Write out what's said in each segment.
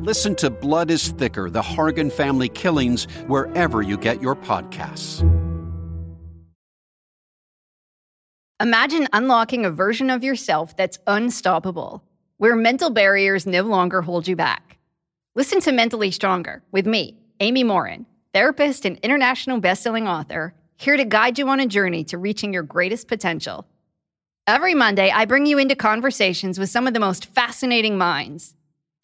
Listen to Blood is Thicker The Hargan Family Killings wherever you get your podcasts. Imagine unlocking a version of yourself that's unstoppable, where mental barriers no longer hold you back. Listen to Mentally Stronger with me, Amy Morin, therapist and international bestselling author, here to guide you on a journey to reaching your greatest potential. Every Monday, I bring you into conversations with some of the most fascinating minds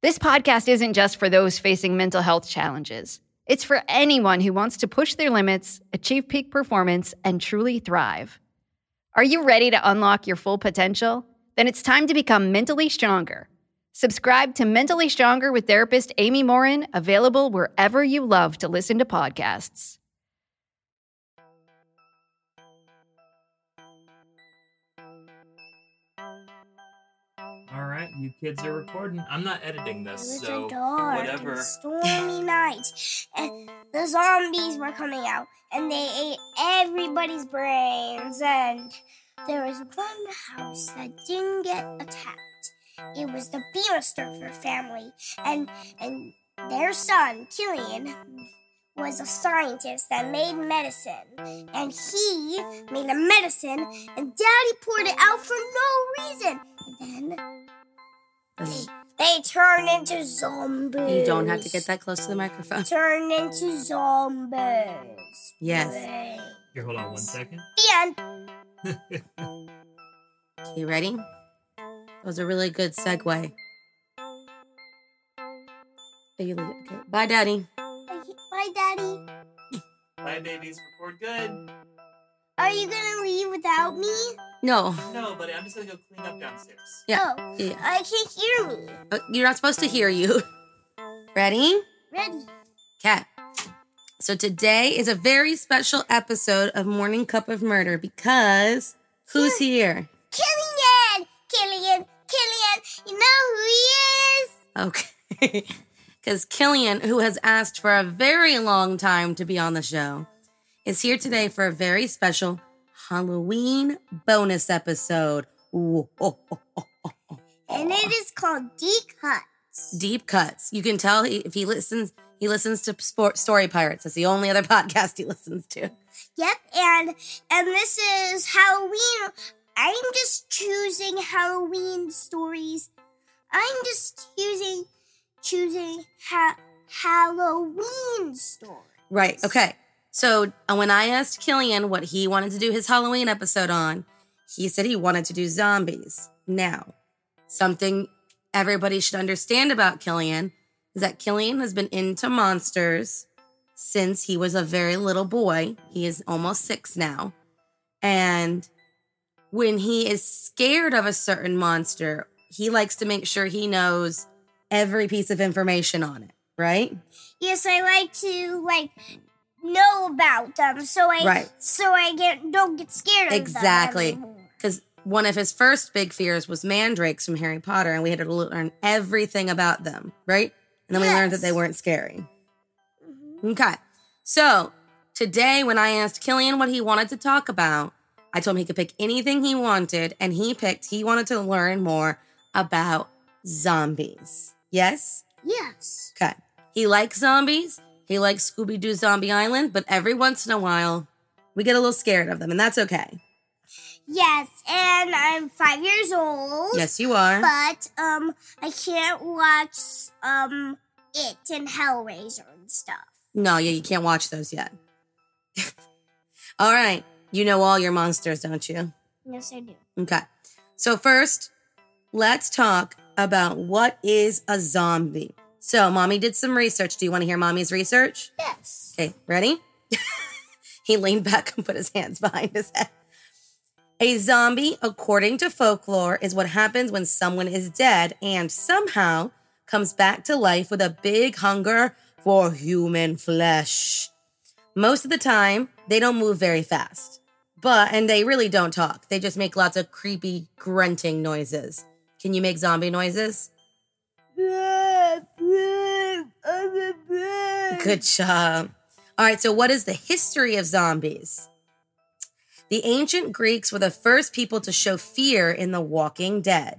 This podcast isn't just for those facing mental health challenges. It's for anyone who wants to push their limits, achieve peak performance, and truly thrive. Are you ready to unlock your full potential? Then it's time to become mentally stronger. Subscribe to Mentally Stronger with therapist Amy Morin, available wherever you love to listen to podcasts. All right, you kids are recording. I'm not editing this, it was so a dark whatever. And stormy night, and the zombies were coming out, and they ate everybody's brains. And there was one house that didn't get attacked. It was the Biemesderfer family, and and their son Killian was a scientist that made medicine, and he made a medicine, and Daddy poured it out for no reason. And then they, they turn into zombies. You don't have to get that close to the microphone. Turn into zombies. Yes. Here, hold on one second. The end. Okay, ready? That was a really good segue. Are you leaving? Okay. Bye, Daddy. Bye, Daddy. Bye, babies. Record good. Are you gonna leave without me? No. No, buddy, I'm just gonna go clean up downstairs. Yeah. Oh, yeah. I can't hear me. Uh, You're not supposed to hear you. Ready? Ready. Okay. So today is a very special episode of Morning Cup of Murder because who's here? Killian! Killian! Killian! You know who he is? Okay. Because Killian, who has asked for a very long time to be on the show, is here today for a very special Halloween bonus episode. Ooh, oh, oh, oh, oh, oh. And it is called Deep Cuts. Deep cuts. You can tell he, if he listens, he listens to Sport Story Pirates. That's the only other podcast he listens to. Yep, and and this is Halloween. I'm just choosing Halloween stories. I'm just choosing choosing ha- Halloween stories. Right. Okay. So uh, when I asked Killian what he wanted to do his Halloween episode on, he said he wanted to do zombies. Now, something everybody should understand about Killian is that Killian has been into monsters since he was a very little boy. He is almost six now. And when he is scared of a certain monster, he likes to make sure he knows every piece of information on it, right? Yes, I like to like know about them, so I Right. so I get don't get scared of Exactly. Because one of his first big fears was mandrakes from Harry Potter, and we had to learn everything about them, right? And then we learned that they weren't scary. Mm-hmm. Okay. So today, when I asked Killian what he wanted to talk about, I told him he could pick anything he wanted, and he picked, he wanted to learn more about zombies. Yes? Yes. Okay. He likes zombies. He likes Scooby Doo Zombie Island, but every once in a while, we get a little scared of them, and that's okay. Yes, and I'm five years old. Yes, you are. But um, I can't watch um it and Hellraiser and stuff. No, yeah, you can't watch those yet. all right. You know all your monsters, don't you? Yes, I do. Okay. So, first, let's talk about what is a zombie. So, mommy did some research. Do you want to hear mommy's research? Yes. Okay, ready? he leaned back and put his hands behind his head. A zombie, according to folklore, is what happens when someone is dead and somehow comes back to life with a big hunger for human flesh. Most of the time, they don't move very fast. But, and they really don't talk. They just make lots of creepy grunting noises. Can you make zombie noises? Good job. All right, so what is the history of zombies? The ancient Greeks were the first people to show fear in the walking dead.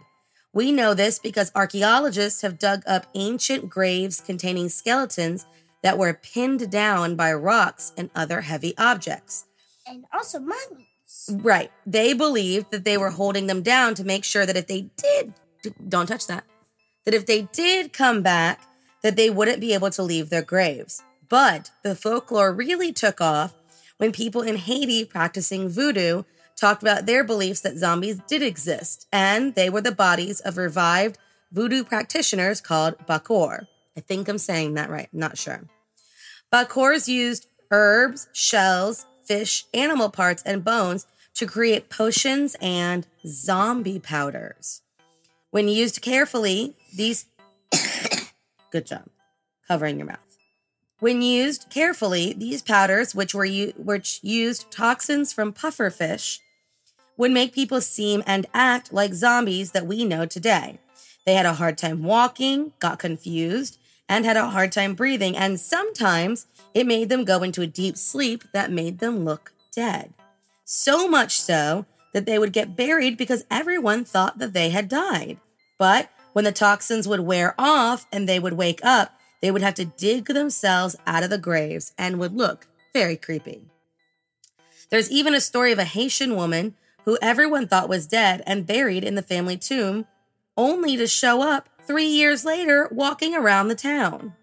We know this because archaeologists have dug up ancient graves containing skeletons that were pinned down by rocks and other heavy objects. And also mummies. Right. They believed that they were holding them down to make sure that if they did, don't touch that, that if they did come back, that they wouldn't be able to leave their graves. But the folklore really took off when people in Haiti practicing voodoo talked about their beliefs that zombies did exist, and they were the bodies of revived voodoo practitioners called Bokor. I think I'm saying that right, not sure. Bokors used herbs, shells, fish, animal parts, and bones to create potions and zombie powders. When used carefully, these. Good job covering your mouth. When used carefully, these powders, which were u- which used toxins from pufferfish, would make people seem and act like zombies that we know today. They had a hard time walking, got confused, and had a hard time breathing, and sometimes it made them go into a deep sleep that made them look dead. So much so that they would get buried because everyone thought that they had died. But when the toxins would wear off and they would wake up, they would have to dig themselves out of the graves and would look very creepy. There's even a story of a Haitian woman who everyone thought was dead and buried in the family tomb, only to show up three years later walking around the town.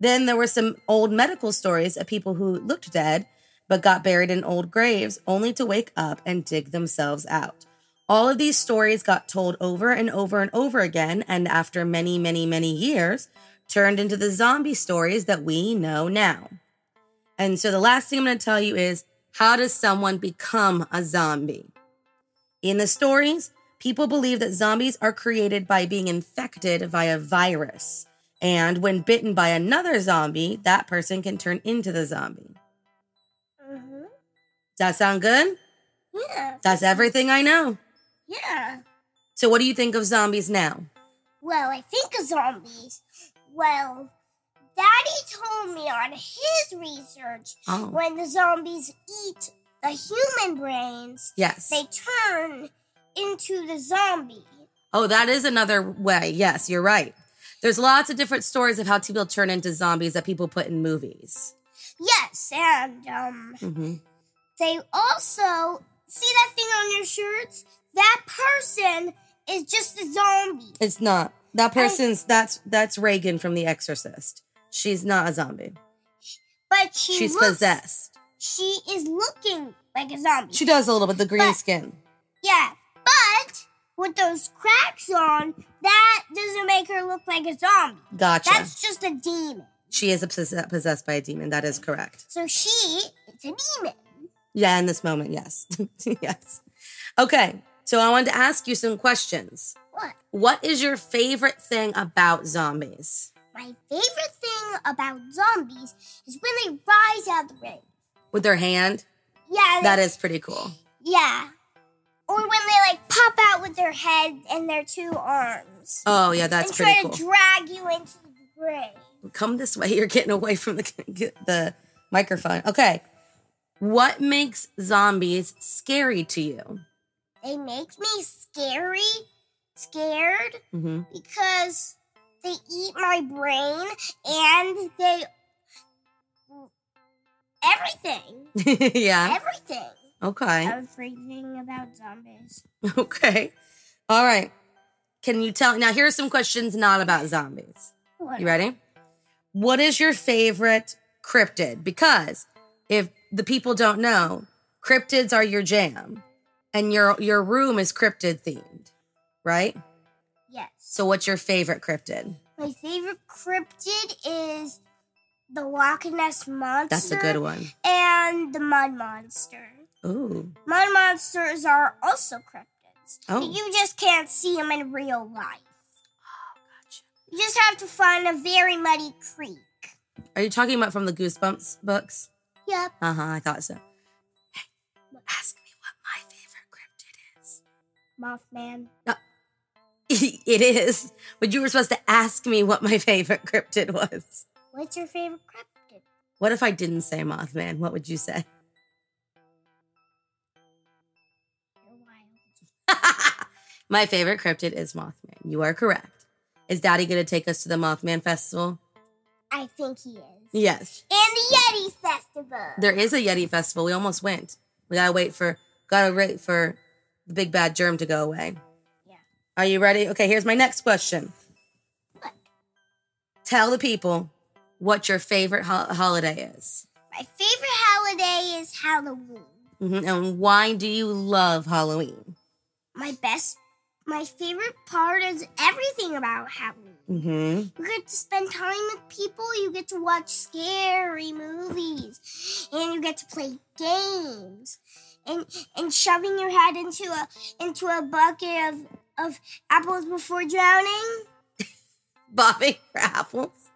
Then there were some old medical stories of people who looked dead but got buried in old graves only to wake up and dig themselves out. All of these stories got told over and over and over again, and after many, many, many years, turned into the zombie stories that we know now. And so the last thing I'm going to tell you is how does someone become a zombie? In the stories, people believe that zombies are created by being infected by a virus. And when bitten by another zombie, that person can turn into the zombie. Mm-hmm. Does that sound good? Yeah. That's everything I know. Yeah. So, what do you think of zombies now? Well, I think of zombies. Well, Daddy told me on his research Oh. when the zombies eat the human brains, Yes. they turn into the zombie. Oh, that is another way. Yes, you're right. There's lots of different stories of how people turn into zombies that people put in movies. Yes, and um, hmm they also see that thing on your shirts. That person is just a zombie. It's not. That person's that's that's Regan from The Exorcist. She's not a zombie. But she She's looks, possessed. She is looking like a zombie. She does a little bit the green But- skin. Yeah, but with those cracks on, that doesn't make her look like a zombie. Gotcha. That's just a demon. she is possessed by a demon. That is correct. So she is a demon. Yeah, in this moment, yes. yes. Okay. So I wanted to ask you some questions. What? What is your favorite thing about zombies? My favorite thing about zombies is when they rise out of the grave. With their hand? Yeah, That they- is pretty cool. Yeah. Or when they like pop out with their head and their two arms. Oh, yeah, that's and pretty try cool. to drag you into the grave. Come this way. You're getting away from the the microphone. Okay. What makes zombies scary to you? They make me scary, scared hmm because they eat my brain and they everything, yeah. everything. Okay. Everything about zombies. Okay. All right. Can you tell? Now, here are some questions not about zombies. What? You ready? What is your favorite cryptid? Because if the people don't know, cryptids are your jam, and your your room is cryptid themed, right? Yes. So, what's your favorite cryptid? My favorite cryptid is the Loch Ness monster. That's a good one. And the mud monster. Ooh. Mud monsters are also cryptids. Oh. You just can't see them in real life. Oh, gotcha. You just have to find a very muddy creek. Are you talking about from the Goosebumps books? Yep. Uh huh. I thought so. Hey, ask me what my favorite cryptid is. Mothman. it is, but you were supposed to ask me what my favorite cryptid was. What's your favorite cryptid? What if I didn't say Mothman? What would you say? My favorite cryptid is Mothman. You are correct. Is Daddy going to take us to the Mothman Festival? I think he is. Yes. And the Yeti Festival. There is a Yeti Festival. We almost went. We gotta wait for gotta wait for the big bad germ to go away. Yeah. Are you ready? Okay, here's my next question. What? Tell the people what your favorite ho- holiday is. My favorite holiday is Halloween. Mhm, And why do you love Halloween? My best, my favorite part is everything about Halloween. Mm-hmm. You get to spend time with people, you get to watch scary movies, and you get to play games. And and shoving your head into a into a bucket of of apples before drowning. Bobbing for apples.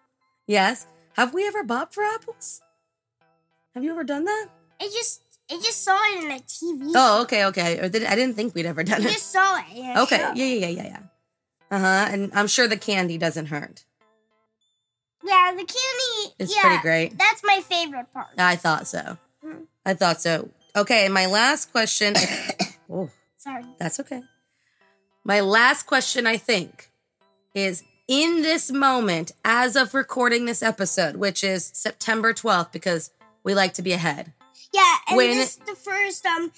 Yes. Have we ever bobbed for apples? Have you ever done that? I just I just saw it in a TV. Oh, okay, okay. Or did, I didn't think we'd ever done it. I it. just saw it. Okay, yeah, yeah, yeah, yeah, yeah. Uh huh. And I'm sure the candy doesn't hurt. Yeah, the candy. It's yeah, pretty great. That's my favorite part. I thought so. Mm. I thought so. Okay, and my last question. oh, Sorry. that's okay. My last question, I think, is in this moment, as of recording this episode, which is September 12th, because we like to be ahead. Yeah, and When- this is the first um,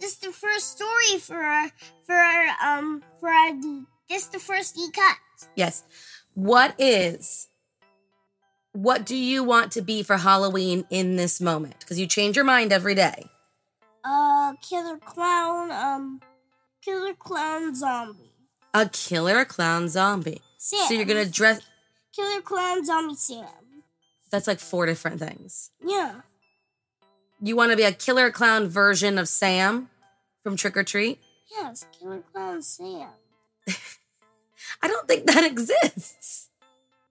this is the first story for our for our um for our D. This is the first D cut. Yes. What is, what do you want to be for Halloween in this moment? Because you change your mind every day. Uh, killer clown um, killer clown zombie. A killer clown zombie. Sam. So you're going to dress, killer clown zombie Sam. that's like four different things. Yeah. You want to be a killer clown version of Sam from Trick or Treat? Yes, killer clown Sam. I don't think that exists.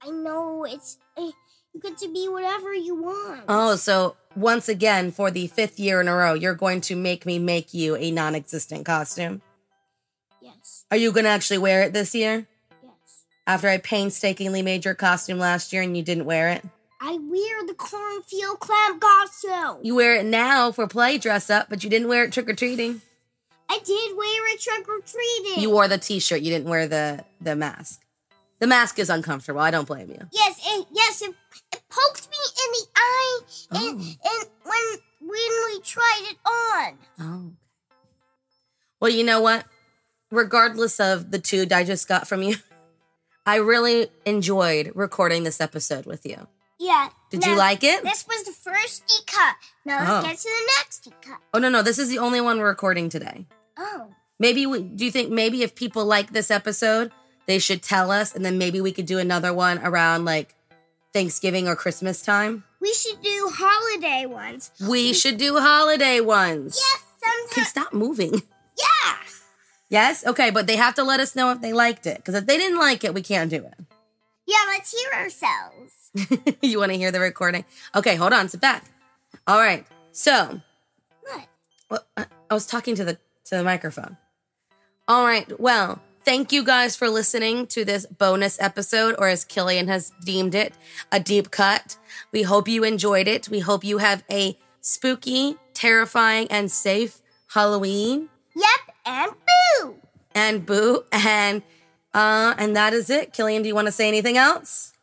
I know it's eh, you get to be whatever you want. Oh, so once again, for the fifth year in a row, you're going to make me make you a non existent costume. Yes. Are you going to actually wear it this year? Yes. After I painstakingly made your costume last year and you didn't wear it? I wear the cornfield clam costume. You wear it now for play dress up, but you didn't wear it trick or treating. I did wear it trick or treating. You wore the t shirt, you didn't wear the, the mask. The mask is uncomfortable. I don't blame you. Yes, it, yes, it, it poked me in the eye, oh. and, Oh. and when when we tried it on. Oh. Well, you know what? Regardless of the toot I just got from you, I really enjoyed recording this episode with you. Yeah. Did you like it? This was the first D cut. Now let's Oh. get to the next D cut. Oh no, no, this is the only one we're recording today. Oh, Maybe we, do you think maybe if people like this episode, they should tell us and then maybe we could do another one around like Thanksgiving or Christmas time? we should do holiday ones. We should do holiday ones. Yes, Can sometimes. stop moving. Yeah. Yes? Okay, but they have to let us know if they liked it. Because if they didn't like it, we can't do it. Yeah, let's hear ourselves. you want to hear the recording? Okay, hold on, sit back. All right. So, What? well, I I was talking to the to the microphone. All right. Well, thank you guys for listening to this bonus episode, or as Killian has deemed it, a deep cut. We hope you enjoyed it. We hope you have a spooky, terrifying, and safe Halloween. Yep, and boo. And boo. And uh, and that is it. Killian, do you want to say anything else?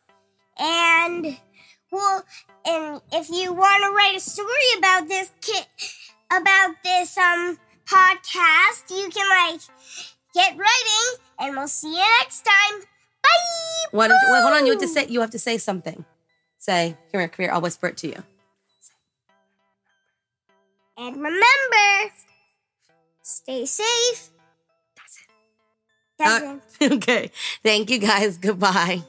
And well, and if you want to write a story about this kit, about this um podcast, you can like get writing, and we'll see you next time. Bye. What? Wait, hold on. You have to say. You have to say something. Say, come here, come here. I'll whisper it to you. And remember, stay safe. That's it. That's Uh, okay. Thank you guys. Goodbye.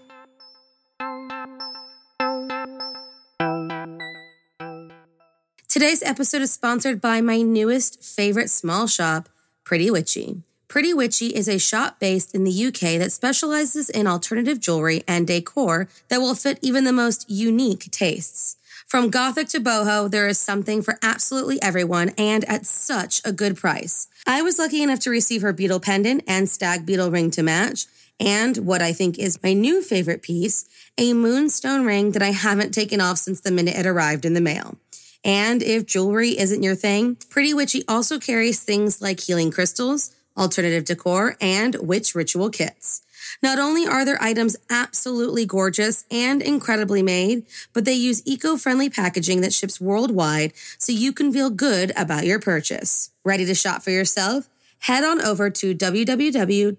Today's episode is sponsored by my newest favorite small shop, Pretty Witchy. Pretty Witchy is a shop based in the UK that specializes in alternative jewelry and decor that will fit even the most unique tastes. From gothic to boho, there is something for absolutely everyone and at such a good price. I was lucky enough to receive her beetle pendant and stag beetle ring to match, and what I think is my new favorite piece, a moonstone ring that I haven't taken off since the minute it arrived in the mail. And if jewelry isn't your thing, Pretty Witchy also carries things like healing crystals, alternative decor, and witch ritual kits. Not only are their items absolutely gorgeous and incredibly made, but they use eco friendly packaging that ships worldwide so you can feel good about your purchase. Ready to shop for yourself? Head on over to www.etsy.com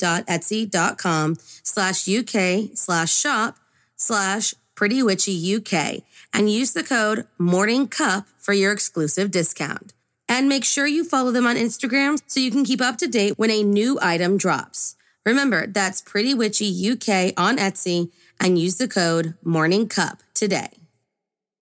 slash UK slash shop slash Pretty Witchy UK and use the code Morning Cup for your exclusive discount. And make sure you follow them on Instagram so you can keep up to date when a new item drops. Remember, that's Pretty Witchy UK on Etsy and use the code Morning Cup today.